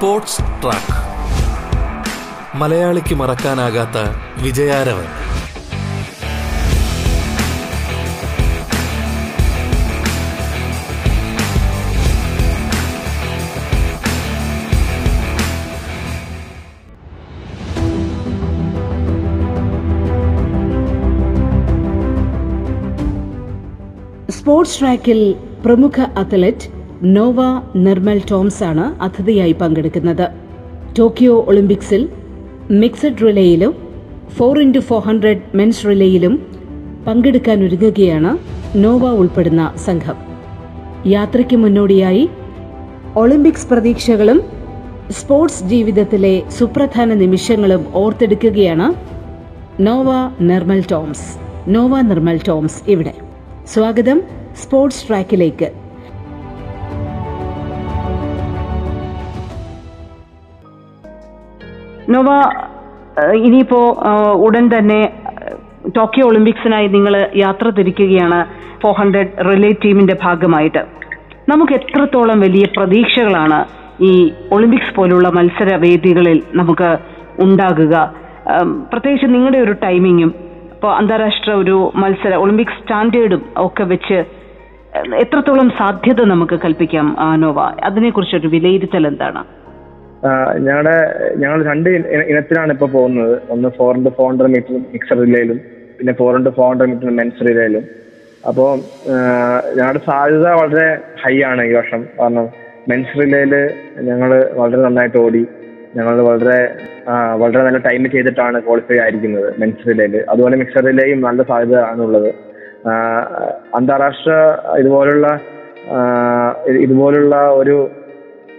Sports track മലയാളിക്ക് മറക്കാനാകാത്ത വിജയാരവൻ. Sports ട്രാക്കിൽ പ്രമുഖ അത്ലറ്റ് നോവ നിർമ്മൽ ടോംസ് ആണ് അതിഥിയായി പങ്കെടുക്കുന്നത്. ടോക്കിയോ ഒളിമ്പിക്സിൽ mixed റിലേയിലും four into four hundred men's റിലേയിലും പങ്കെടുക്കാൻ ഒരുങ്ങുകയാണ് നോവ ഉൾപ്പെടുന്ന സംഘം. യാത്രയ്ക്ക് മുന്നോടിയായി ഒളിമ്പിക്സ് പ്രതീക്ഷകളും സ്പോർട്സ് ജീവിതത്തിലെ സുപ്രധാന നിമിഷങ്ങളും ഓർത്തെടുക്കുകയാണ് നോവ നിർമ്മൽ ടോംസ്. നോവ നിർമ്മൽ ടോംസ് ഇവിടെ. സ്വാഗതം സ്പോർട്സ് ട്രാക്കിലേക്ക്. നോവ ഇനിയിപ്പോ ഉടൻ തന്നെ ടോക്കിയോ ഒളിമ്പിക്സിനായി നിങ്ങൾ യാത്ര തിരിക്കുകയാണ് ഫോർ ഹൺഡ്രഡ് റിലേ ടീമിന്റെ ഭാഗമായിട്ട്. നമുക്ക് എത്രത്തോളം വലിയ പ്രതീക്ഷകളാണ് ഈ ഒളിമ്പിക്സ് പോലുള്ള മത്സര വേദികളിൽ നമുക്ക് ഉണ്ടാകുക? പ്രത്യേകിച്ച് നിങ്ങളുടെ ഒരു ടൈമിങ്ങും ഇപ്പോൾ അന്താരാഷ്ട്ര ഒരു മത്സര ഒളിമ്പിക്സ് സ്റ്റാൻഡേർഡും ഒക്കെ വെച്ച് എത്രത്തോളം സാധ്യത നമുക്ക് കൽപ്പിക്കാം നോവ? അതിനെക്കുറിച്ചൊരു വിലയിരുത്തൽ എന്താണ്? ഞങ്ങളുടെ ഞങ്ങൾ രണ്ട് ഇനത്തിലാണ് ഇപ്പൊ പോകുന്നത്. ഒന്ന് four into four hundred meter mixer റിലേയിലും പിന്നെ four into four hundred meter men's റിലേയിലും അപ്പോൾ ഞങ്ങളുടെ സാധ്യത വളരെ ഹൈ ആണ് ഈ വർഷം. കാരണം മെൻസ് റിലേയിൽ ഞങ്ങൾ വളരെ നന്നായിട്ട് ഓടി. ഞങ്ങൾ വളരെ വളരെ നല്ല ടൈം ചെയ്തിട്ടാണ് ക്വാളിഫൈ ആയിരിക്കുന്നത് മെൻസ് റിലേയിൽ അതുപോലെ മിക്സർ റിലേയും നല്ല സാധ്യത ആണുള്ളത്. അന്താരാഷ്ട്ര ഇതുപോലുള്ള ഇതുപോലുള്ള ഒരു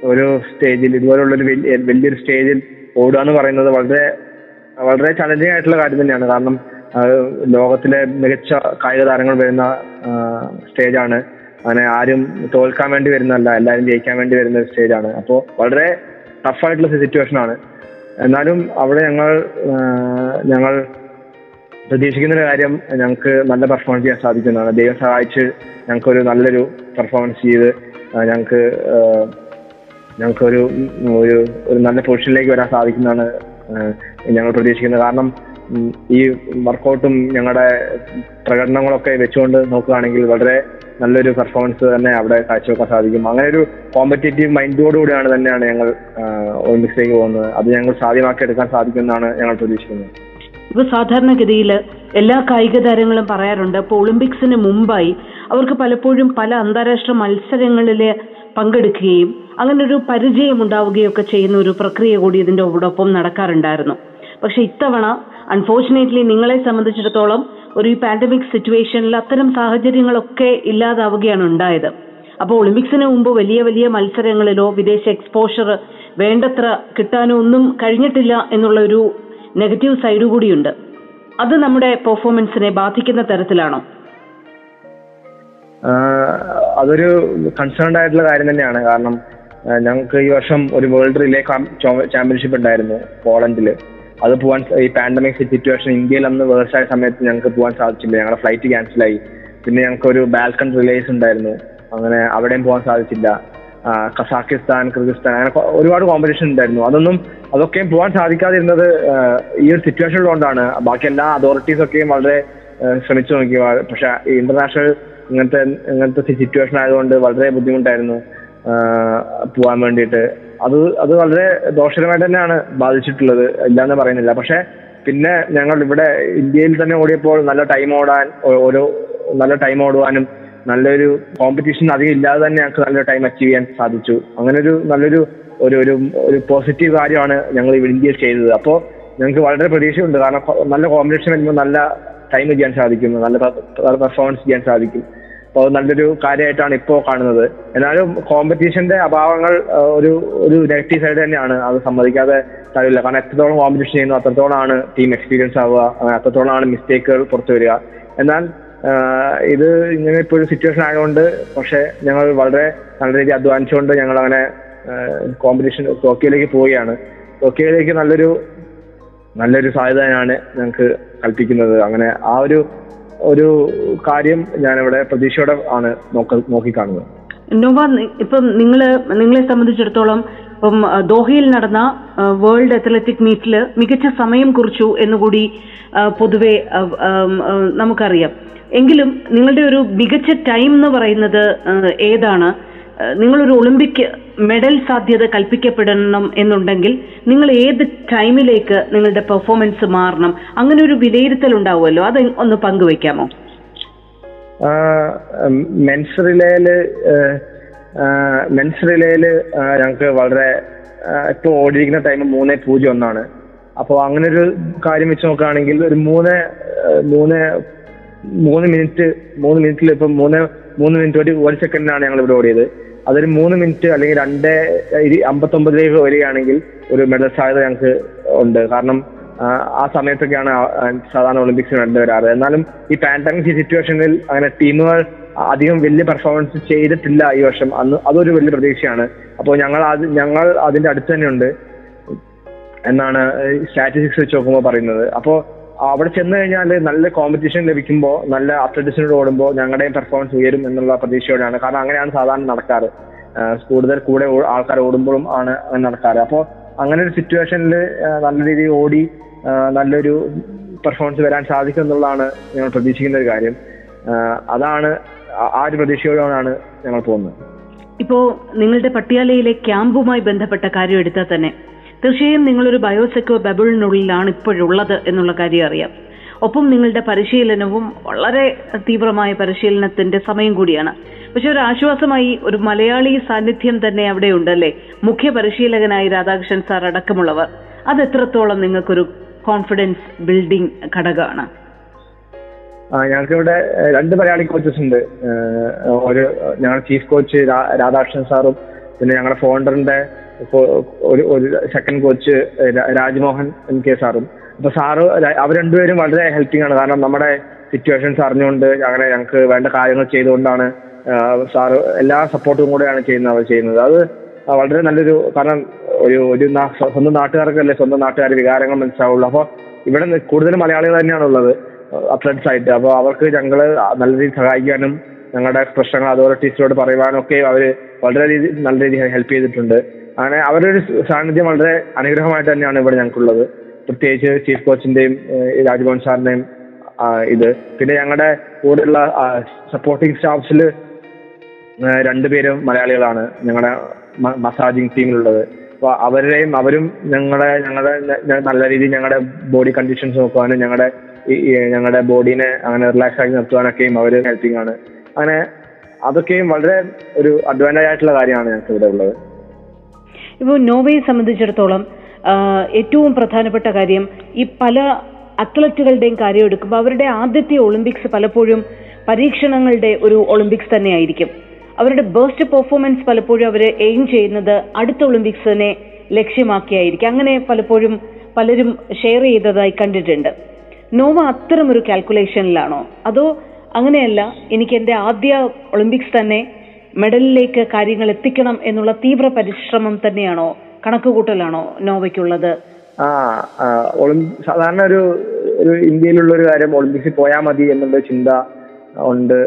ഒരു സ്റ്റേജിൽ ഇതുപോലുള്ള ഒരു വലിയ വലിയൊരു സ്റ്റേജിൽ ഓടുക എന്ന് പറയുന്നത് വളരെ വളരെ ചലഞ്ചിങ് ആയിട്ടുള്ള കാര്യം തന്നെയാണ്. കാരണം ലോകത്തിലെ മികച്ച കായിക താരങ്ങൾ വരുന്ന സ്റ്റേജാണ്. അങ്ങനെ ആരും തോൽക്കാൻ വേണ്ടി വരുന്നതല്ല എല്ലാവരും ജയിക്കാൻ വേണ്ടി വരുന്ന ഒരു സ്റ്റേജാണ്. അപ്പോൾ വളരെ ടഫായിട്ടുള്ള സിറ്റുവേഷൻ ആണ്. എന്നാലും അവിടെ ഞങ്ങൾ ഞങ്ങൾ പ്രതീക്ഷിക്കുന്ന ഒരു കാര്യം ഞങ്ങൾക്ക് നല്ല പെർഫോമൻസ് ചെയ്യാൻ സാധിക്കുന്നതാണ്. ദൈവം സഹായിച്ച് ഞങ്ങൾക്കൊരു നല്ലൊരു പെർഫോമൻസ് ചെയ്ത് ഞങ്ങൾക്ക് ഞങ്ങൾക്കൊരു ഒരു ഒരു നല്ല പൊസിഷനിലേക്ക് വരാൻ സാധിക്കുന്നതാണ് ഞങ്ങൾ പ്രതീക്ഷിക്കുന്നത്. കാരണം ഈ വർക്കൗട്ടും ഞങ്ങളുടെ പ്രകടനങ്ങളൊക്കെ വെച്ചുകൊണ്ട് നോക്കുകയാണെങ്കിൽ വളരെ നല്ലൊരു പെർഫോമൻസ് തന്നെ അവിടെ കാഴ്ചവെക്കാൻ സാധിക്കും. അങ്ങനെ ഒരു കോമ്പറ്റേറ്റീവ് മൈൻഡോടുകൂടിയാണ് തന്നെയാണ് ഞങ്ങൾ ഒളിമ്പിക്സിലേക്ക് പോകുന്നത്. അത് ഞങ്ങൾ സാധ്യമാക്കി എടുക്കാൻ സാധിക്കുമെന്നാണ് ഞങ്ങൾ പ്രതീക്ഷിക്കുന്നത്. ഇപ്പൊ സാധാരണഗതിയിൽ എല്ലാ കായിക താരങ്ങളും പറയാറുണ്ട് അപ്പോൾ ഒളിമ്പിക്സിന് മുമ്പായി അവർക്ക് പലപ്പോഴും പല അന്താരാഷ്ട്ര മത്സരങ്ങളിൽ പങ്കെടുക്കുകയും അങ്ങനെ ഒരു പരിചയം ഉണ്ടാവുകയൊക്കെ ചെയ്യുന്ന ഒരു പ്രക്രിയ കൂടി ഇതിന്റെ ഒപ്പം നടക്കാറുണ്ടായിരുന്നു. പക്ഷെ ഇത്തവണ അൺഫോർച്ചുനേറ്റ്ലി നിങ്ങളെ സംബന്ധിച്ചിടത്തോളം ഒരു ഈ പാൻഡമിക് സിറ്റുവേഷനിൽ അത്തരം സാഹചര്യങ്ങളൊക്കെ ഇല്ലാതാവുകയാണ് ഉണ്ടായത്. അപ്പോൾ ഒളിമ്പിക്സിന് മുമ്പ് വലിയ വലിയ മത്സരങ്ങളിലോ വിദേശ എക്സ്പോഷർ വേണ്ടത്ര കിട്ടാനോ ഒന്നും കഴിഞ്ഞിട്ടില്ല എന്നുള്ള ഒരു നെഗറ്റീവ് സൈഡ് കൂടിയുണ്ട്. അത് നമ്മുടെ പെർഫോമൻസിനെ ബാധിക്കുന്ന തരത്തിലാണോ? അതൊരു കൺസേൺഡ് ആയിട്ടുള്ള കാര്യം തന്നെയാണ്. കാരണം ഞങ്ങൾക്ക് ഈ വർഷം ഒരു വേൾഡ് റിലേ ചാമ്പ്യൻഷിപ്പ് ഉണ്ടായിരുന്നു പോളണ്ടിൽ. അത് പോവാൻ ഈ പാൻഡമിക് സിറ്റുവേഷൻ ഇന്ത്യയിൽ അന്ന് വേഴ്സായ ആയ സമയത്ത് ഞങ്ങൾക്ക് പോകാൻ സാധിച്ചില്ല. ഞങ്ങളുടെ ഫ്ലൈറ്റ് ക്യാൻസലായി പിന്നെ ഞങ്ങൾക്ക് ഒരു ബാൽക്കൺ റിലേസ് ഉണ്ടായിരുന്നു. അങ്ങനെ അവിടെയും പോകാൻ സാധിച്ചില്ല. കസാക്കിസ്ഥാൻ കിർഗിസ്ഥാൻ അങ്ങനെ ഒരുപാട് കോമ്പറ്റീഷൻ ഉണ്ടായിരുന്നു. അതൊന്നും അതൊക്കെയും പോകാൻ സാധിക്കാതിരുന്നത് ഈ ഒരു സിറ്റുവേഷൻ ഉള്ളതുകൊണ്ടാണ്. ബാക്കി എല്ലാ അതോറിറ്റീസ് ഒക്കെയും വളരെ ശ്രമിച്ചു നോക്കി. പക്ഷെ ഇന്റർനാഷണൽ ഇങ്ങനത്തെ ഇങ്ങനത്തെ സിറ്റുവേഷൻ ആയതുകൊണ്ട് വളരെ ബുദ്ധിമുട്ടായിരുന്നു. പോകാൻ വേണ്ടിയിട്ട്. അത് അത് വളരെ ദോഷകരമായിട്ട് തന്നെയാണ് ബാധിച്ചിട്ടുള്ളത്. ഇല്ലാന്ന് പറയുന്നില്ല. പക്ഷെ പിന്നെ ഞങ്ങൾ ഇവിടെ ഇന്ത്യയിൽ തന്നെ ഓടിയപ്പോൾ നല്ല ടൈം ഓടാൻ ഓരോ നല്ല ടൈം ഓടുവാനും നല്ലൊരു കോമ്പറ്റീഷൻ അധികം ഇല്ലാതെ തന്നെ ഞങ്ങൾക്ക് നല്ലൊരു ടൈം അച്ചീവ് ചെയ്യാൻ സാധിച്ചു. അങ്ങനെ ഒരു നല്ലൊരു ഒരു ഒരു ഒരു പോസിറ്റീവ് കാര്യമാണ് ഞങ്ങൾ ഇവിടെ ഇന്ത്യയിൽ ചെയ്തത്. അപ്പോൾ ഞങ്ങൾക്ക് വളരെ പ്രതീക്ഷയുണ്ട്. കാരണം നല്ല കോമ്പറ്റീഷൻ വരുമ്പോൾ നല്ല ടൈം ചെയ്യാൻ സാധിക്കും. നല്ല പെർഫോമൻസ് ചെയ്യാൻ സാധിക്കും. അപ്പോൾ നല്ലൊരു കാര്യമായിട്ടാണ് ഇപ്പോൾ കാണുന്നത്. എന്നാലും കോമ്പറ്റീഷന്റെ അഭാവങ്ങൾ ഒരു ഒരു നെഗറ്റീവ് സൈഡ് തന്നെയാണ്. അത് സമ്മതിക്കാതെ തരില്ല കാരണം എത്രത്തോളം കോമ്പറ്റീഷൻ ചെയ്യുന്നു അത്രത്തോളമാണ് ടീം എക്സ്പീരിയൻസ് ആവുക അത്രത്തോളം അത്രത്തോളമാണ് മിസ്റ്റേക്കുകൾ പുറത്തു വരിക. എന്നാൽ ഇത് ഇങ്ങനെ ഇപ്പോൾ ഒരു സിറ്റുവേഷൻ ആയതുകൊണ്ട് പക്ഷേ ഞങ്ങൾ വളരെ നല്ല രീതിയിൽ അധ്വാനിച്ചുകൊണ്ട് ഞങ്ങൾ അങ്ങനെ കോമ്പറ്റീഷൻ ടോക്കിയോയിലേക്ക് പോവുകയാണ്. ടോക്കിയോയിലേക്ക് നല്ലൊരു നല്ലൊരു സാധ്യതയാണ് ഞങ്ങൾക്ക് കൽപ്പിക്കുന്നത്. അങ്ങനെ ആ ഒരു ഒരു കാര്യം ഞാനിവിടെ പ്രതീക്ഷയോടെ ആണ് നോക്ക നോക്കിക്കാണുന്നത്. നോവ ഇപ്പം നിങ്ങൾ നിങ്ങളെ സംബന്ധിച്ചിടത്തോളം ഇപ്പം ദോഹയിൽ നടന്ന വേൾഡ് അത്ലറ്റിക് മീറ്റിൽ മികച്ച സമയം കുറിച്ചു എന്നുകൂടി പൊതുവെ നമുക്കറിയാം. എങ്കിലും നിങ്ങളുടെ ഒരു മികച്ച ടൈം എന്ന് പറയുന്നത് ഏതാണ്? നിങ്ങളൊരു ഒളിമ്പിക് മെഡൽ സാധ്യത കൽപ്പിക്കപ്പെടണം എന്നുണ്ടെങ്കിൽ നിങ്ങൾ ഏത് ടൈമിലേക്ക് നിങ്ങളുടെ പെർഫോമൻസ് മാറണം? അങ്ങനെ ഒരു വിലയിരുത്തൽ ഉണ്ടാവുമല്ലോ. അത് ഒന്ന് പങ്കുവെക്കാമോ മെൻസ് റിലേയിൽ മെൻസ് റിലേയിൽ ഞങ്ങൾക്ക് വളരെ ഇപ്പോൾ ഓടിയിരിക്കുന്ന ടൈം മൂന്ന് പൂജ്യം ഒന്നാണ്. അപ്പോൾ അങ്ങനെ ഒരു കാര്യം വെച്ച് നോക്കുകയാണെങ്കിൽ ഒരു മൂന്ന് മൂന്ന് മൂന്ന് മിനിറ്റ് മൂന്ന് മിനിറ്റിൽ ഇപ്പം മൂന്ന് മൂന്ന് മിനിറ്റ് ഒരു ഒരു സെക്കൻഡിനാണ് ഞങ്ങൾ ഇവിടെ ഓടിയത്. അതൊരു മൂന്ന് മിനിറ്റ് അല്ലെങ്കിൽ രണ്ട് അമ്പത്തി അമ്പത്തൊമ്പതിലേക്ക് വരികയാണെങ്കിൽ ഒരു മെഡൽ സാധ്യത ഞങ്ങൾക്ക് ഉണ്ട്. കാരണം ആ, സമയത്തൊക്കെയാണ് സാധാരണ ഒളിമ്പിക്സ് കണ്ടു വരാറ്. എന്നാലും ഈ പാൻഡമിക് സിറ്റുവേഷനിൽ അങ്ങനെ ടീമുകൾ അധികം വലിയ പെർഫോമൻസ് ചെയ്തിട്ടില്ല ഈ വർഷം. അന്ന് അതൊരു വലിയ പ്രതീക്ഷയാണ്. അപ്പോൾ ഞങ്ങൾ അത് ഞങ്ങൾ അതിന്റെ അടുത്ത് തന്നെയുണ്ട് എന്നാണ് സ്റ്റാറ്റിസ്റ്റിക്സ് വെച്ച് നോക്കുമ്പോൾ പറയുന്നത്. അപ്പോൾ അവിടെ ചെന്ന് കഴിഞ്ഞാൽ നല്ല കോമ്പറ്റീഷൻ ലഭിക്കുമ്പോൾ നല്ല അത്ലറ്റിക്സിനോട് ഓടുമ്പോൾ ഞങ്ങളുടെയും പെർഫോമൻസ് ഉയരും എന്നുള്ള പ്രതീക്ഷയോടെയാണ്. കാരണം അങ്ങനെയാണ് സാധാരണ നടക്കാറ്. കൂടുതൽ കൂടെ ആൾക്കാർ ഓടുമ്പോഴും ആണ് നടക്കാറ്. അപ്പോൾ അങ്ങനെ ഒരു സിറ്റുവേഷനിൽ നല്ല രീതിയിൽ ഓടി നല്ലൊരു പെർഫോമൻസ് വരാൻ സാധിക്കും എന്നുള്ളതാണ് ഞങ്ങൾ പ്രതീക്ഷിക്കുന്ന ഒരു കാര്യം. അതാണ് ആ ഒരു പ്രതീക്ഷയോടാണ് ഞങ്ങൾ പോകുന്നത്. ഇപ്പോ നിങ്ങളുടെ പട്ടിയാലയിലെ ക്യാമ്പുമായി ബന്ധപ്പെട്ട കാര്യം എടുത്താൽ തന്നെ തീർച്ചയായും നിങ്ങളൊരു ബയോസെക്യൂർ ബബിളിനുള്ളിലാണ് ഇപ്പോഴുള്ളത് എന്നുള്ള കാര്യം അറിയാം. ഒപ്പം നിങ്ങളുടെ പരിശീലനവും വളരെ തീവ്രമായ പരിശീലനത്തിന്റെ സമയം കൂടിയാണ്. പക്ഷെ ഒരു ആശ്വാസമായി ഒരു മലയാളി സാന്നിധ്യം തന്നെ അവിടെ ഉണ്ടല്ലേ മുഖ്യ പരിശീലകനായി രാധാകൃഷ്ണൻ സാർ അടക്കമുള്ളവർ. അത് എത്രത്തോളം നിങ്ങൾക്കൊരു കോൺഫിഡൻസ് ബിൽഡിംഗ് ഘടകമാണ്? ഞങ്ങൾക്ക് ഇവിടെ രണ്ട് മലയാളി കോച്ചസ് ഉണ്ട്. ഒരു ഞങ്ങളുടെ ചീഫ് കോച്ച് രാധാകൃഷ്ണൻ സാറും പിന്നെ ഞങ്ങളുടെ ഫോണ്ടറിന്റെ ഒരു ഒരു second coach Rajmohan M K സാറും. അപ്പൊ സാറ് അവർ രണ്ടുപേരും വളരെ ഹെൽപ്പിംഗ് ആണ്. കാരണം നമ്മുടെ സിറ്റുവേഷൻസ് അറിഞ്ഞുകൊണ്ട് അങ്ങനെ ഞങ്ങൾക്ക് വേണ്ട കാര്യങ്ങൾ ചെയ്തുകൊണ്ടാണ് സാറ് എല്ലാ സപ്പോർട്ടും കൂടെയാണ് ചെയ്യുന്നത് അവർ ചെയ്യുന്നത്. അത് വളരെ നല്ലൊരു കാരണം ഒരു ഒരു സ്വന്തം നാട്ടുകാർക്കല്ലേ സ്വന്തം നാട്ടുകാർ വികാരങ്ങൾ മനസ്സിലാവുള്ളൂ. അപ്പോൾ ഇവിടെ കൂടുതൽ മലയാളികൾ തന്നെയാണ് ഉള്ളത് അത്ലറ്റ്സ് ആയിട്ട്. അപ്പോൾ അവർക്ക് ഞങ്ങൾ നല്ല രീതിയിൽ സഹായിക്കാനും ഞങ്ങളുടെ പ്രശ്നങ്ങൾ അതോറിറ്റീസിനോട് പറയുവാനും ഒക്കെ അവർ വളരെ രീതി നല്ല രീതിയിൽ ഹെൽപ്പ് ചെയ്തിട്ടുണ്ട്. അങ്ങനെ അവരുടെ സാന്നിധ്യം വളരെ അനുഗ്രഹമായിട്ട് തന്നെയാണ് ഇവിടെ ഞങ്ങൾക്കുള്ളത്. പ്രത്യേകിച്ച് ചീഫ് കോച്ചിന്റെയും രാജ്ഭവൻ സാറിന്റെയും ഇത്. പിന്നെ ഞങ്ങളുടെ കൂടെയുള്ള സപ്പോർട്ടിംഗ് സ്റ്റാഫ്സിൽ രണ്ടുപേരും മലയാളികളാണ്. ഞങ്ങളുടെ മസാജിങ് ടീമിലുള്ളത് അപ്പോൾ അവരുടെയും അവരും ഞങ്ങളുടെ ഞങ്ങളുടെ നല്ല രീതിയിൽ ഞങ്ങളുടെ ബോഡി കണ്ടീഷൻസ് നോക്കുവാനും ഞങ്ങളുടെ ഞങ്ങളുടെ ബോഡീനെ അങ്ങനെ റിലാക്സ് ആക്കി നിർത്തുവാനൊക്കെയും അവർ ഹെൽപ്പിംഗ് ആണ്. അങ്ങനെ അതൊക്കെയും വളരെ ഒരു അഡ്വാന്റേജ് ആയിട്ടുള്ള കാര്യമാണ് ഞങ്ങൾക്ക് ഇവിടെ ഉള്ളത്. ഇപ്പോൾ നോവയെ സംബന്ധിച്ചിടത്തോളം ഏറ്റവും പ്രധാനപ്പെട്ട കാര്യം ഈ പല അത്ലറ്റുകളുടെയും കാര്യം എടുക്കുമ്പോൾ അവരുടെ ആദ്യത്തെ ഒളിമ്പിക്സ് പലപ്പോഴും പരീക്ഷണങ്ങളുടെ ഒരു ഒളിമ്പിക്സ് തന്നെയായിരിക്കും. അവരുടെ ബെസ്റ്റ് പെർഫോമൻസ് പലപ്പോഴും അവർ എയിം ചെയ്യുന്നത് അടുത്ത ഒളിമ്പിക്സിനെ ലക്ഷ്യമാക്കിയായിരിക്കും. അങ്ങനെ പലപ്പോഴും പലരും ഷെയർ ചെയ്തതായി കണ്ടിട്ടുണ്ട്. നോവ അത്തരം ഒരു കാൽക്കുലേഷനിലാണോ അതോ അങ്ങനെയല്ല എനിക്ക് എന്റെ ആദ്യ ഒളിമ്പിക്സ് തന്നെ മെഡലിലേക്ക് കാര്യങ്ങൾ എത്തിക്കണം എന്നുള്ള തീവ്ര പരിശ്രമം തന്നെയാണോ? കണക്കുകൂട്ടലാണോ നോവയ്ക്കുള്ളത്? ആ സാധാരണ ഒരു ഒരു ഇന്ത്യയിലുള്ള ഒരു കാര്യം ഒളിമ്പിക്സിൽ പോയാൽ മതി എന്നുള്ള ചിന്ത ഉണ്ട്.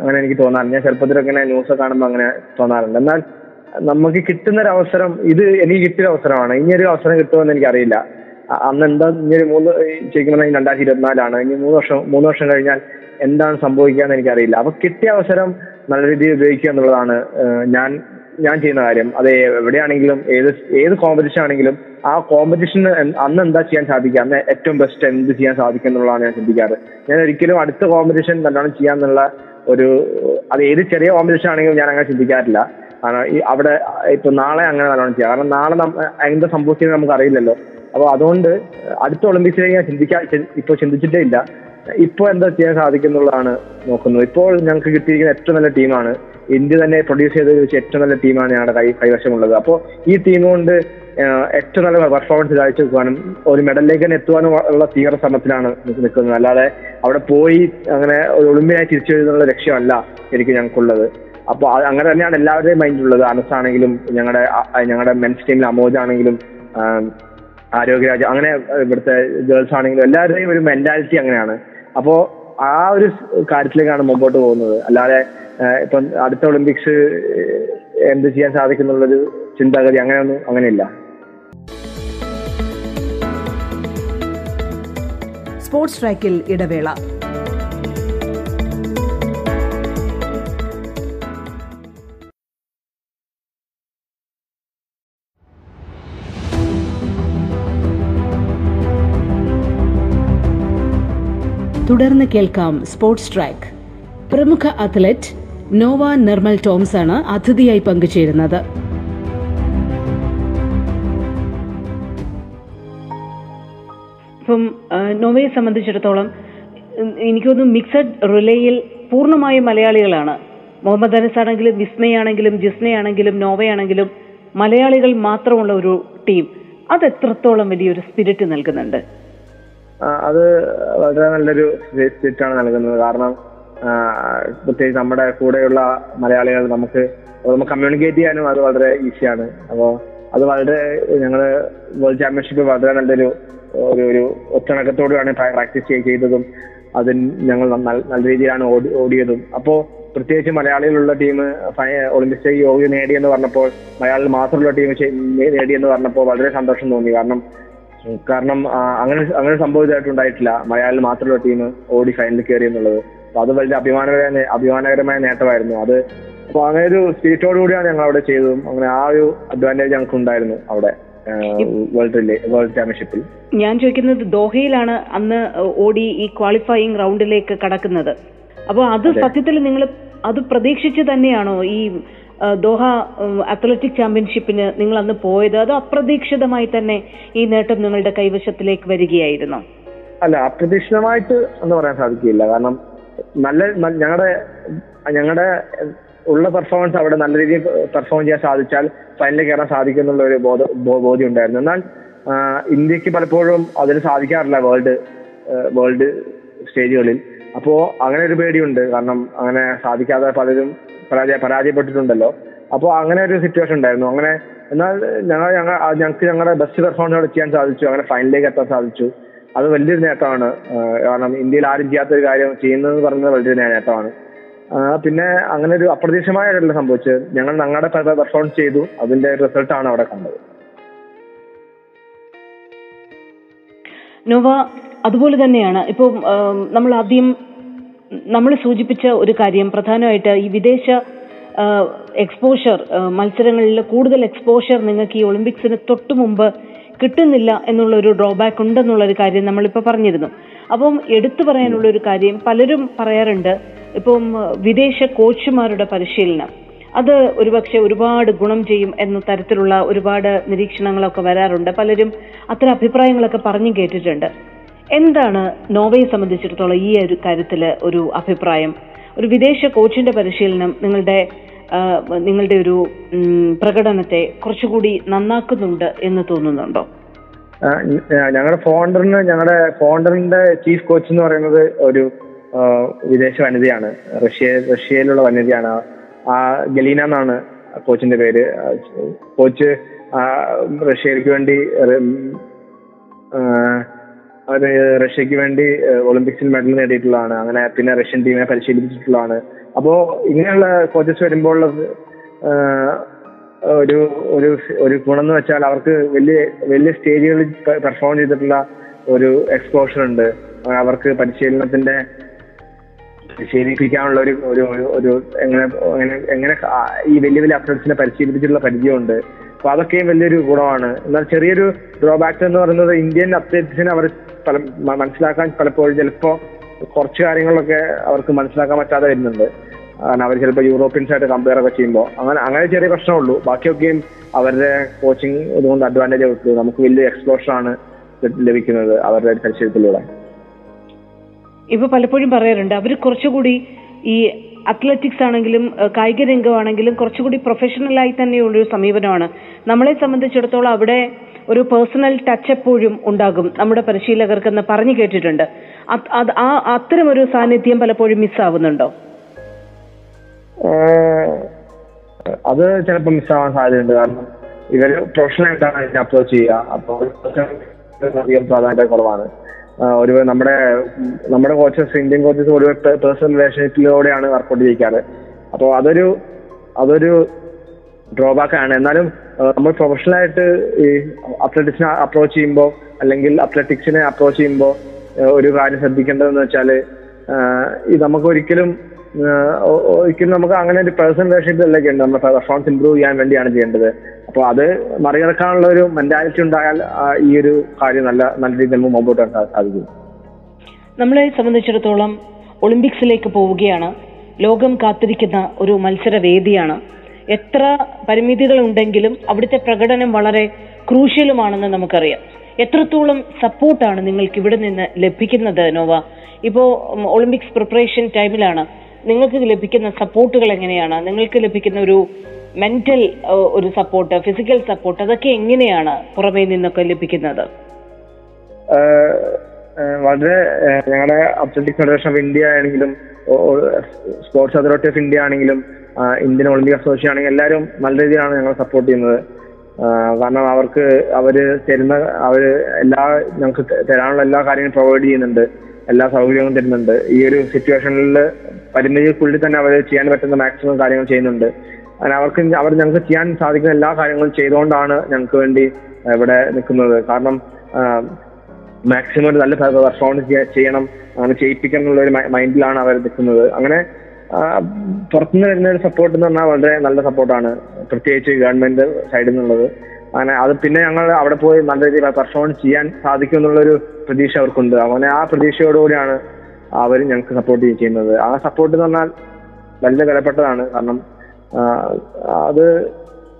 അങ്ങനെ എനിക്ക് തോന്നാറുണ്ട്. ഞാൻ ചെറുപ്പത്തിലൊക്കെ ഇങ്ങനെ ന്യൂസ് കാണുമ്പോൾ അങ്ങനെ തോന്നാറുണ്ട്. എന്നാൽ നമുക്ക് കിട്ടുന്ന ഒരു അവസരം ഇത് എനിക്ക് കിട്ടിയ അവസരമാണ്. ഇനി ഒരു അവസരം കിട്ടുമെന്ന് എനിക്കറിയില്ല. അന്ന് എന്താ ഇനി ഒരു മൂന്ന് ശരിക്കും രണ്ടായിരത്തി ഇരുപത്തിനാലാണ്. ഇനി മൂന്ന് വർഷം മൂന്ന് വർഷം കഴിഞ്ഞാൽ എന്താണ് സംഭവിക്കുക എന്ന് എനിക്കറിയില്ല. അപ്പൊ കിട്ടിയ അവസരം നല്ല രീതിയിൽ ഉപയോഗിക്കുക എന്നുള്ളതാണ് ഞാൻ ഞാൻ ചെയ്യുന്ന കാര്യം. അത് എവിടെയാണെങ്കിലും ഏത് ഏത് കോമ്പറ്റീഷൻ ആണെങ്കിലും ആ കോമ്പറ്റീഷന് അന്ന് എന്താ ചെയ്യാൻ സാധിക്കുക? അന്ന് ഏറ്റവും ബെസ്റ്റ് എന്ത് ചെയ്യാൻ സാധിക്കും എന്നുള്ളതാണ് ഞാൻ ചിന്തിക്കാറ്. ഞാൻ ഒരിക്കലും അടുത്ത കോമ്പറ്റീഷൻ നല്ലോണം ചെയ്യാന്നുള്ള ഒരു അത് ഏത് ചെറിയ കോമ്പറ്റീഷൻ ആണെങ്കിലും ഞാൻ അങ്ങനെ ചിന്തിക്കാറില്ല. കാരണം ഈ അവിടെ ഇപ്പൊ നാളെ അങ്ങനെ നല്ലോണം ചെയ്യാം. കാരണം നാളെ എന്താ സംഭവിക്കുന്നത് നമുക്ക് അറിയില്ലല്ലോ അപ്പോൾ അതുകൊണ്ട് അടുത്ത ഒളിമ്പിക്സിലേക്ക് ഞാൻ ചിന്തിക്കാ ഇപ്പോൾ ചിന്തിച്ചിട്ടേ ഇല്ല. ഇപ്പോൾ എന്താ ചെയ്യാൻ സാധിക്കും എന്നുള്ളതാണ് നോക്കുന്നത്. ഇപ്പോൾ ഞങ്ങൾക്ക് കിട്ടിയിരിക്കുന്ന ഏറ്റവും നല്ല ടീമാണ് ഇന്ത്യ തന്നെ പ്രൊഡ്യൂസ് ചെയ്തതിൽ വെച്ച് ഏറ്റവും നല്ല ടീമാണ് ഞങ്ങളുടെ കൈ കൈവശമുള്ളത്. അപ്പോൾ ഈ ടീം കൊണ്ട് ഏറ്റവും നല്ല പെർഫോമൻസ് കാഴ്ച വെക്കുവാനും ഒരു മെഡലിലേക്ക് തന്നെ എത്തുവാനും ഉള്ള തീവ്ര ശ്രമത്തിലാണ് നിൽക്കുന്നത്. അല്ലാതെ അവിടെ പോയി അങ്ങനെ ഒരു ഒളിമ്പിനായി തിരിച്ചു വരുന്നുള്ള ലക്ഷ്യമല്ല ശരിക്കും ഞങ്ങൾക്കുള്ളത്. അപ്പോൾ അങ്ങനെ തന്നെയാണ് എല്ലാവരുടെയും മൈൻഡിലുള്ളത്. അനസ് ആണെങ്കിലും ഞങ്ങളുടെ ഞങ്ങളുടെ മെൻസ് ടീമിൽ അമോജ് ആണെങ്കിലും ആരോഗ്യരാജ് അങ്ങനെ ഇവിടുത്തെ ഗേൾസ് ആണെങ്കിലും എല്ലാവരുടെയും ഒരു മെന്റാലിറ്റി അങ്ങനെയാണ്. അപ്പോൾ ആ ഒരു കാര്യത്തിലേക്കാണ് മുമ്പോട്ട് പോകുന്നത്. അല്ലാതെ ഇപ്പം അടുത്ത ഒളിമ്പിക്സ് എന്ത് ചെയ്യാൻ സാധിക്കുന്നുള്ളൊരു ചിന്താഗതി അങ്ങനെയൊന്നും അങ്ങനെയില്ല. സ്പോർട്സ് ട്രാക്കിൽ ഇടവേള. തുടർന്ന് കേൾക്കാം സ്പോർട്സ് ട്രാക്ക് പ്രമുഖ അത്ലറ്റ് നോവ നിർമ്മൽ ടോംസ് ആണ് അതിഥിയായി പങ്കുചേരുന്നത്. ഇപ്പം നോവയെ സംബന്ധിച്ചിടത്തോളം എനിക്കൊന്നും മിക്സഡ് റിലേയിൽ പൂർണമായും മലയാളികളാണ്. മുഹമ്മദ് അനസ് ആണെങ്കിലും വിസ്മയാണെങ്കിലും ജിസ്നയാണെങ്കിലും നോവയാണെങ്കിലും മലയാളികൾ മാത്രമുള്ള ഒരു ടീം അത് എത്രത്തോളം വലിയൊരു സ്പിരിറ്റ് നൽകുന്നുണ്ട്. അത് വളരെ നല്ലൊരു സ്പിരിറ്റാണ് നൽകുന്നത്. കാരണം പ്രത്യേകിച്ച് നമ്മുടെ കൂടെയുള്ള മലയാളികൾ നമുക്ക് നമുക്ക് കമ്മ്യൂണിക്കേറ്റ് ചെയ്യാനും അത് വളരെ ഈസിയാണ് അപ്പോൾ അത് വളരെ ഞങ്ങൾ വേൾഡ് ചാമ്പ്യൻഷിപ്പ് വളരെ നല്ലൊരു ഒരു ഒരു ഒറ്റണക്കത്തോടെയാണ് പ്രാക്ടീസ് ചെയ്തതും അതിന് ഞങ്ങൾ നല്ല രീതിയിലാണ് ഓടി ഓടിയതും. അപ്പോൾ പ്രത്യേകിച്ച് മലയാളികളുള്ള ടീം ഒളിമ്പിക്സ് യോഗ്യ നേടിയെന്ന് പറഞ്ഞപ്പോൾ മലയാളികൾ മാത്രമുള്ള ടീം നേടിയെന്ന് പറഞ്ഞപ്പോൾ വളരെ സന്തോഷം തോന്നി. കാരണം കാരണം അങ്ങനെ അങ്ങനെ സംഭവിച്ചതായിട്ടുണ്ടായിട്ടില്ല മലയാളിൽ മാത്രമുള്ള ടീം ഓടി ഫൈനലിൽ കയറി എന്നുള്ളത്. അപ്പൊ അത് വലിയ അഭിമാനകരമായ അഭിമാനകരമായ നേട്ടമായിരുന്നു. അത് അപ്പൊ അങ്ങനെ ഒരു സ്പിരിറ്റോട് കൂടിയാണ് ഞങ്ങൾ അവിടെ ചെയ്തതും. അങ്ങനെ ആ ഒരു അഡ്വാന്റേജ് ഞങ്ങൾക്ക് ഉണ്ടായിരുന്നു അവിടെ വേൾഡ് വേൾഡ് ചാമ്പ്യൻഷിപ്പിൽ ഞാൻ ചോദിക്കുന്നത് ദോഹയിലാണ് അന്ന് ഓടി ഈ ക്വാളിഫയിങ് റൗണ്ടിലേക്ക് കടക്കുന്നത്. അപ്പോൾ അത്. സത്യത്തിൽ നിങ്ങൾ അത് പ്രതീക്ഷിച്ച് തന്നെയാണോ ഈ ദോഹ അത്ലറ്റിക് ചാമ്പ്യൻഷിപ്പിന് നിങ്ങൾ അന്ന് പോയത്. അത് അപ്രതീക്ഷിതമായി തന്നെ ഈ നേട്ടം നിങ്ങളുടെ കൈവശത്തിലേക്ക് വരികയായിരുന്നു. അല്ല അപ്രതീക്ഷിതമായിട്ട് എന്ന് പറയാൻ സാധിക്കില്ല. കാരണം നല്ല ഞങ്ങളുടെ ഞങ്ങളുടെ ഉള്ള പെർഫോമൻസ് അവിടെ നല്ല രീതിയിൽ പെർഫോം ചെയ്യാൻ സാധിച്ചാൽ ഫൈനലിൽ കയറാൻ സാധിക്കും എന്നുള്ള ഒരു ബോധ ബോധ്യം ഉണ്ടായിരുന്നു. എന്നാൽ ഇന്ത്യയ്ക്ക് പലപ്പോഴും അതിന് സാധിക്കാറില്ല വേൾഡ് വേൾഡ് സ്റ്റേജുകളിൽ അപ്പോ അങ്ങനെ ഒരു പേടിയുണ്ട്. കാരണം അങ്ങനെ സാധിക്കാതെ പലരും പരാജയ പരാജയപ്പെട്ടിട്ടുണ്ടല്ലോ. അപ്പോൾ അങ്ങനെ ഒരു സിറ്റുവേഷൻ ഉണ്ടായിരുന്നു. അങ്ങനെ എന്നാൽ ഞങ്ങൾ ഞങ്ങൾ ഞങ്ങൾക്ക് ഞങ്ങളുടെ ബെസ്റ്റ് പെർഫോമൻസ് ചെയ്യാൻ സാധിച്ചു. അങ്ങനെ ഫൈനലിലേക്ക് എത്താൻ സാധിച്ചു. അത് വലിയൊരു നേട്ടമാണ്. കാരണം ഇന്ത്യയിൽ ആരും ചെയ്യാത്ത ഒരു കാര്യം ചെയ്യുന്നതെന്ന് പറയുന്നത് വലിയൊരു നേട്ടമാണ്. പിന്നെ അങ്ങനെ ഒരു അപ്രതീക്ഷിതമായ കാര്യമല്ല സംഭവിച്ചത്. ഞങ്ങൾ ഞങ്ങളുടെ പെർഫോമൻസ് ചെയ്തു. അതിന്റെ റിസൾട്ട് ആണ് അവിടെ കണ്ടത്. നോവ അതുപോലെ തന്നെയാണ്. ഇപ്പോൾ നമ്മൾ ആദ്യം നമ്മൾ സൂചിപ്പിച്ച ഒരു കാര്യം. പ്രധാനമായിട്ട് ഈ വിദേശ എക്സ്പോഷർ മത്സരങ്ങളിൽ കൂടുതൽ എക്സ്പോഷർ നിങ്ങൾക്ക് ഈ ഒളിമ്പിക്സിന് തൊട്ട് മുമ്പ് കിട്ടുന്നില്ല എന്നുള്ള ഒരു ഡ്രോബാക്ക് ഉണ്ടെന്നുള്ള ഒരു കാര്യം നമ്മളിപ്പോൾ പറഞ്ഞിരുന്നു. അപ്പം എടുത്തു പറയാനുള്ള ഒരു കാര്യം പലരും പറയാറുണ്ട്. ഇപ്പം വിദേശ കോച്ചുമാരുടെ പരിശീലനം. അത് ഒരുപക്ഷെ ഒരുപാട് ഗുണം ചെയ്യും എന്ന തരത്തിലുള്ള ഒരുപാട് നിരീക്ഷണങ്ങളൊക്കെ വരാറുണ്ട്. പലരും അത്തരം അഭിപ്രായങ്ങളൊക്കെ പറഞ്ഞു കേട്ടിട്ടുണ്ട്. എന്താണ് നോവയെ സംബന്ധിച്ചിടത്തോളം ഈ ഒരു കാര്യത്തിൽ ഒരു അഭിപ്രായം? ഒരു വിദേശ കോച്ചിന്റെ പരിശീലനം നിങ്ങളുടെ നിങ്ങളുടെ ഒരു പ്രകടനത്തെ കുറച്ചുകൂടി നന്നാക്കുന്നുണ്ട് എന്ന് തോന്നുന്നുണ്ടോ? ഞങ്ങളുടെ ഫോണ്ടറിന് ഞങ്ങളുടെ ഫോണ്ടറിന്റെ ചീഫ് കോച്ച് എന്ന് പറയുന്നത് ഒരു വിദേശ വനിതയാണ്. റഷ്യ റഷ്യയിലുള്ള വനിതയാണ്. ആ ഗലീന എന്നാണ് കോച്ചിന്റെ പേര്. കോച്ച് റഷ്യയിലേക്ക് വേണ്ടി അവർ റഷ്യക്ക് വേണ്ടി ഒളിമ്പിക്സിൽ മെഡൽ നേടിയിട്ടുള്ളതാണ്. അങ്ങനെ പിന്നെ റഷ്യൻ ടീമിനെ പരിശീലിപ്പിച്ചിട്ടുള്ളതാണ്. അപ്പോ ഇങ്ങനെയുള്ള കോച്ചസ് വരുമ്പോൾ ഒരു ഒരു ഒരു ഗുണം എന്ന് വെച്ചാൽ അവർക്ക് വലിയ വലിയ സ്റ്റേജുകളിൽ പെർഫോം ചെയ്തിട്ടുള്ള ഒരു എക്സ്പോഷർ ഉണ്ട്. അവർക്ക് പരിശീലനത്തിന്റെ പരിശീലിപ്പിക്കാനുള്ള ഒരു ഒരു ഒരു- ഒരു എങ്ങനെ എങ്ങനെ എങ്ങനെ ഈ വലിയ വലിയ അത്ലറ്റ്സിനെ പരിശീലിപ്പിച്ചിട്ടുള്ള പരിചയമുണ്ട്. അപ്പൊ അതൊക്കെയും വലിയൊരു ഗുണമാണ്. എന്നാൽ ചെറിയൊരു ഡ്രോബാക്ക് എന്ന് പറയുന്നത് ഇന്ത്യൻ അത്ലറ്റ്സിനെ അവർ പല മനസ്സിലാക്കാൻ പലപ്പോഴും ചിലപ്പോ കുറച്ച് കാര്യങ്ങളൊക്കെ അവർക്ക് മനസ്സിലാക്കാൻ പറ്റാതെ വരുന്നുണ്ട്. കാരണം അവർ ചിലപ്പോൾ യൂറോപ്യൻസ് ആയിട്ട് കമ്പയർ ഒക്കെ ചെയ്യുമ്പോൾ അങ്ങനെ അങ്ങനെ ചെറിയ പ്രശ്നമുള്ളൂ ബാക്കിയൊക്കെയും അവരുടെ കോച്ചിങ് ഇതുകൊണ്ട് അഡ്വാന്റേജ് കൊടുത്തു നമുക്ക് വലിയ എക്സ്പ്ലോഷൻ ആണ് ലഭിക്കുന്നത് അവരുടെ പരിശീലനത്തിലൂടെ ഇപ്പൊ പലപ്പോഴും പറയാറുണ്ട് അവർ കുറച്ചുകൂടി ഈ അത്ലറ്റിക്സ് ആണെങ്കിലും കായിക രംഗമാണെങ്കിലും കുറച്ചുകൂടി പ്രൊഫഷണലായി തന്നെയുള്ള ഒരു സമീപനമാണ്. നമ്മളെ സംബന്ധിച്ചിടത്തോളം അവിടെ ഒരു പേഴ്സണൽ ടച്ച് എപ്പോഴും ഉണ്ടാകും. നമ്മുടെ പരിശീലകർക്ക് എന്ന് പറഞ്ഞു കേട്ടിട്ടുണ്ട്. ആ അത്തരം ഒരു സാന്നിധ്യം പലപ്പോഴും മിസ്സാവുന്നുണ്ടോ അത് ചിലപ്പോൾ മിസ്സാവാൻ സാധ്യതയുണ്ട്. കാരണം ഇവർ പ്രൊഫഷണൽ ആയിട്ടാണ് ഇതിനെ അപ്രോച്ച് ചെയ്യുക. അപ്പോൾ പ്രാധാന്യത കുറവാണ്. ഒരു നമ്മുടെ നമ്മുടെ കോച്ചസ് ഇന്ത്യൻ കോച്ചസ് ഒരു പേഴ്സണൽ റിലേഷൻഷിപ്പിലൂടെയാണ് വർക്കൗട്ട് ചെയ്യിക്കാറ് അപ്പോൾ അതൊരു അതൊരു ഡ്രോബാക്ക് ആണ്. എന്നാലും നമ്മൾ പ്രൊഫഷണൽ ആയിട്ട് ഈ അത്ലറ്റിക്സിനെ അപ്രോച്ച് ചെയ്യുമ്പോൾ അല്ലെങ്കിൽ അത്ലറ്റിക്സിനെ അപ്രോച്ച് ചെയ്യുമ്പോൾ ഒരു കാര്യം ശ്രദ്ധിക്കേണ്ടതെന്ന് വെച്ചാൽ ഈ നമുക്ക് ഒരിക്കലും ഒരിക്കലും നമുക്ക് അങ്ങനെ ഒരു പേഴ്സണൽ റിലേഷൻഷിപ്പിലൊക്കെ ഉണ്ട്. നമ്മുടെ പെർഫോമൻസ് ഇമ്പ്രൂവ് ചെയ്യാൻ വേണ്ടിയാണ് ചെയ്യേണ്ടത്. അപ്പോൾ അത് മറികടക്കാനുള്ള ഒരു മെന്റാലിറ്റി ഉണ്ടായാൽ ഈ ഒരു കാര്യം നല്ല നല്ല രീതിയിൽ നമുക്ക് മുമ്പോട്ട് സാധിക്കും. നമ്മളെ സംബന്ധിച്ചിടത്തോളം ഒളിമ്പിക്സിലേക്ക് പോവുകയാണ്. ലോകം കാത്തിരിക്കുന്ന ഒരു മത്സര വേദിയാണ് പരിമിതികൾ ഉണ്ടെങ്കിലും അവിടുത്തെ പ്രകടനം വളരെ ക്രൂഷ്യലുമാണെന്ന് നമുക്കറിയാം. എത്രത്തോളം സപ്പോർട്ടാണ് നിങ്ങൾക്ക് ഇവിടെ നിന്ന് ലഭിക്കുന്നത് നോവ? ഇപ്പോ ഒളിമ്പിക്സ് പ്രിപ്പറേഷൻ ടൈമിലാണ് നിങ്ങൾക്ക് ലഭിക്കുന്ന സപ്പോർട്ടുകൾ എങ്ങനെയാണ്? നിങ്ങൾക്ക് ലഭിക്കുന്ന ഒരു മെന്റൽ ഒരു സപ്പോർട്ട് ഫിസിക്കൽ സപ്പോർട്ട് അതൊക്കെ എങ്ങനെയാണ് പുറമേ നിന്നൊക്കെ ലഭിക്കുന്നത്? വളരെ ഞങ്ങളുടെ അത്ലറ്റിക് ഫെഡറേഷൻ ഓഫ് ഇന്ത്യ ആണെങ്കിലും സ്പോർട്സ് അതോറിറ്റി ഓഫ് ഇന്ത്യ ആണെങ്കിലും ഇന്ത്യൻ ഒളിമ്പിക് അസോസിയേഷൻ ആണെങ്കിൽ എല്ലാവരും നല്ല രീതിയിലാണ് ഞങ്ങൾ സപ്പോർട്ട് ചെയ്യുന്നത്. കാരണം അവർക്ക് അവർ തരുന്ന അവർ എല്ലാ ഞങ്ങൾക്ക് തരാനുള്ള എല്ലാ കാര്യങ്ങളും പ്രൊവൈഡ് ചെയ്യുന്നുണ്ട്. എല്ലാ സൗകര്യങ്ങളും തരുന്നുണ്ട്. ഈ ഒരു സിറ്റുവേഷനിൽ പരിമിതിക്കുള്ളിൽ തന്നെ അവർ ചെയ്യാൻ പറ്റുന്ന മാക്സിമം കാര്യങ്ങൾ ചെയ്യുന്നുണ്ട്. അങ്ങനെ അവർക്ക് അവർ ഞങ്ങൾക്ക് ചെയ്യാൻ സാധിക്കുന്ന എല്ലാ കാര്യങ്ങളും ചെയ്തുകൊണ്ടാണ് ഞങ്ങൾക്ക് വേണ്ടി ഇവിടെ നിൽക്കുന്നത്. കാരണം മാക്സിമം ഒരു നല്ല പെർഫോമൻസ് ചെയ്യണം. അങ്ങനെ ചെയ്യിപ്പിക്കണം എന്നുള്ള ഒരു മൈൻഡിലാണ് അവർ നിൽക്കുന്നത്. അങ്ങനെ പുറത്തുനിന്ന് വരുന്ന ഒരു സപ്പോർട്ട് എന്ന് പറഞ്ഞാൽ വളരെ നല്ല സപ്പോർട്ടാണ് പ്രത്യേകിച്ച് ഗവൺമെന്റ് സൈഡിൽ നിന്നുള്ളത്. അങ്ങനെ അത് പിന്നെ ഞങ്ങൾ അവിടെ പോയി നല്ല രീതിയിൽ പെർഫോമൻസ് ചെയ്യാൻ സാധിക്കും എന്നുള്ളൊരു പ്രതീക്ഷ അവർക്കുണ്ട്. അങ്ങനെ ആ പ്രതീക്ഷയോടുകൂടിയാണ് അവർ ഞങ്ങൾക്ക് സപ്പോർട്ട് ചെയ്യുന്നത് ആ സപ്പോർട്ട് എന്ന് പറഞ്ഞാൽ വളരെ വിലപ്പെട്ടതാണ്. കാരണം അത്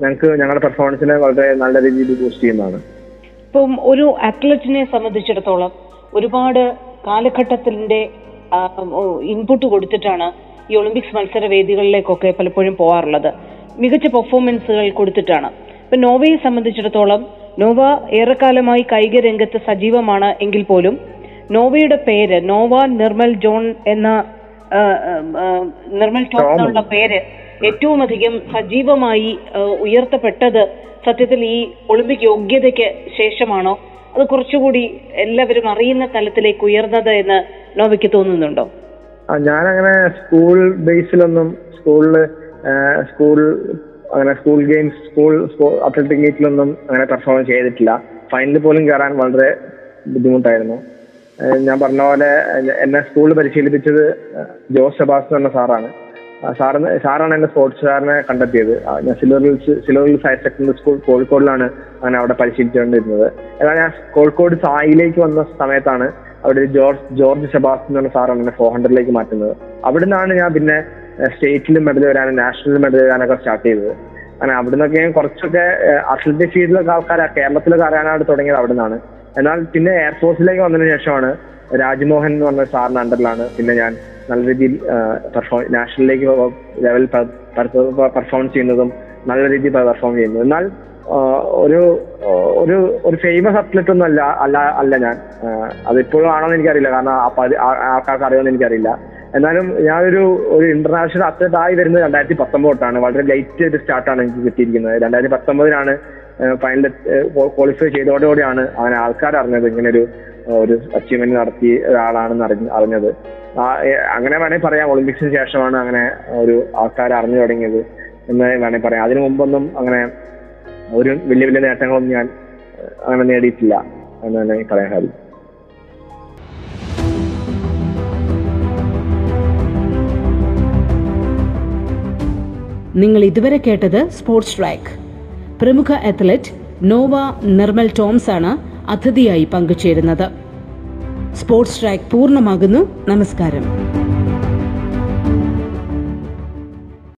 ഞങ്ങൾക്ക് ഞങ്ങളുടെ പെർഫോമൻസിനെ വളരെ നല്ല രീതിയിൽ ബൂസ്റ്റ് ചെയ്യുന്നതാണ്. ഇപ്പം ഒരു അത്ലറ്റിനെ സംബന്ധിച്ചിടത്തോളം ഒരുപാട് കാലഘട്ടത്തിന്റെ ഇൻപുട്ട് കൊടുത്തിട്ടാണ് ഈ ഒളിമ്പിക്സ് മത്സര വേദികളിലേക്കൊക്കെ പലപ്പോഴും പോകാറുള്ളത് മികച്ച പെർഫോമൻസുകൾ കൊടുത്തിട്ടാണ്. ഇപ്പൊ നോവയെ സംബന്ധിച്ചിടത്തോളം നോവ ഏറെക്കാലമായി കായിക രംഗത്ത് സജീവമാണ് എങ്കിൽ പോലും നോവയുടെ പേര് നോവ നിർമ്മൽ ജോൺ എന്ന നിർമ്മൽ ടോം ടോം. എന്നുള്ള പേര് ഏറ്റവും അധികം സജീവമായി ഉയർത്തപ്പെട്ടത് സത്യത്തിൽ ഈ ഒളിമ്പിക് യോഗ്യതയ്ക്ക് ശേഷമാണോ? അത് കുറച്ചുകൂടി എല്ലാവരും അറിയുന്ന തലത്തിലേക്ക് ഉയർന്നത് എന്ന് നോവയ്ക്ക് തോന്നുന്നുണ്ടോ? ആ, അങ്ങനെ സ്കൂൾ ബേസിലൊന്നും സ്കൂളിൽ സ്കൂൾ അങ്ങനെ സ്കൂൾ ഗെയിംസ് സ്കൂൾ അത്ലറ്റിക് മീറ്റിലൊന്നും അങ്ങനെ പെർഫോം ചെയ്തിട്ടില്ല. ഫൈനലിൽ പോലും കയറാൻ വളരെ ബുദ്ധിമുട്ടായിരുന്നു. ഞാൻ പറഞ്ഞ പോലെ എന്നെ- സ്കൂളിൽ പരിശീലിപ്പിച്ചത് ജോസ് സെബാസ് എന്ന സാറാണ്. സാറിന് സാറാണ് എന്റെ സ്പോർട്സ് സാറിനെ കണ്ടെത്തിയത് ഞാൻ സിലോർ സിലോർ ഹയർ സെക്കൻഡറി സ്കൂൾ കോഴിക്കോടിലാണ് അങ്ങനെ അവിടെ പരിശീലിച്ചുകൊണ്ടിരുന്നത് എന്നാൽ ഞാൻ കോഴിക്കോട് സായിലേക്ക് വന്ന സമയത്താണ് അവിടെ ഒരു ജോർജ് ജോർജ് സെബാസ്റ്റ്യൻ എന്ന് പറഞ്ഞ സാറാണ് എന്നെ ഫോർ ഹൺഡ്രഡിലേക്ക് മാറ്റുന്നത്. അവിടെ നിന്നാണ് ഞാൻ പിന്നെ സ്റ്റേറ്റിലും മെഡൽ വരാനും നാഷണൽ മെഡൽ വരാനൊക്കെ സ്റ്റാർട്ട് ചെയ്തത്. അങ്ങനെ അവിടെ നിന്നൊക്കെ ഞാൻ കുറച്ചൊക്കെ അത്ലറ്റിക് ഫീൽഡിലൊക്കെ ആൾക്കാർ കേരളത്തിലൊക്കെ അറിയാനായിട്ട് തുടങ്ങിയത് അവിടെ നിന്നാണ് എന്നാൽ പിന്നെ എയർഫോഴ്സിലേക്ക് വന്നതിന് ശേഷമാണ് രാജ്മോഹൻ എന്ന് പറഞ്ഞ സാറിന്റെ അണ്ടറിലാണ് പിന്നെ ഞാൻ നല്ല രീതിയിൽ പെർഫോം നാഷണലിലേക്ക് ലെവൽ പെർഫോമൻസ് ചെയ്യുന്നതും നല്ല രീതിയിൽ പെർഫോം ചെയ്യുന്നതും. എന്നാൽ ഒരു ഒരു ഒരു ഫേമസ് അത്ലറ്റ് ഒന്നും അല്ല അല്ല അല്ല ഞാൻ. അതിപ്പോഴും ആണോന്ന് എനിക്കറിയില്ല. കാരണം ആൾക്കാർക്ക് അറിയുമെന്ന് എനിക്കറിയില്ല. എന്നാലും ഞാനൊരു ഒരു ഇന്റർനാഷണൽ അത്ലറ്റ് ആയി വരുന്നത് രണ്ടായിരത്തി പത്തൊമ്പതൊട്ടാണ് വളരെ ലൈറ്റ് ഒരു സ്റ്റാർട്ടാണ് എനിക്ക് കിട്ടിയിരിക്കുന്നത്. രണ്ടായിരത്തി പത്തൊമ്പതിനാണ് ഫൈനൽ ക്വാളിഫൈ ചെയ്തതോടുകൂടിയാണ് അങ്ങനെ ആൾക്കാർ അറിഞ്ഞത്. ഇങ്ങനെ ഒരു ഒരു അച്ചീവ്മെന്റ് നടത്തിയ ഒരാളാണെന്ന് അറിഞ്ഞ അറിഞ്ഞത്. അങ്ങനെ വേണമെങ്കിൽ പറയാം. ഒളിമ്പിക്സിന് ശേഷമാണ് അങ്ങനെ ഒരു ആൾക്കാർ അറിഞ്ഞു തുടങ്ങിയത് എന്ന് വേണമെങ്കിൽ പറയാം. അതിനു മുമ്പൊന്നും അങ്ങനെ ഒരു വലിയ വലിയ നേട്ടങ്ങളൊന്നും ഞാൻ അങ്ങനെ നേടിയിട്ടില്ല എന്ന് തന്നെ പറയാൻ സാധിക്കും. നിങ്ങൾ ഇതുവരെ കേട്ടത് സ്പോർട്സ് ട്രാക്ക്. പ്രമുഖ അത്ലറ്റ് നോവ നിർമ്മൽ ടോംസ് ആണ് അതിഥിയായി പങ്കുചേരുന്നത്. സ്പോർട്സ് ട്രാക്ക് പൂർണമാകുന്നു. നമസ്കാരം.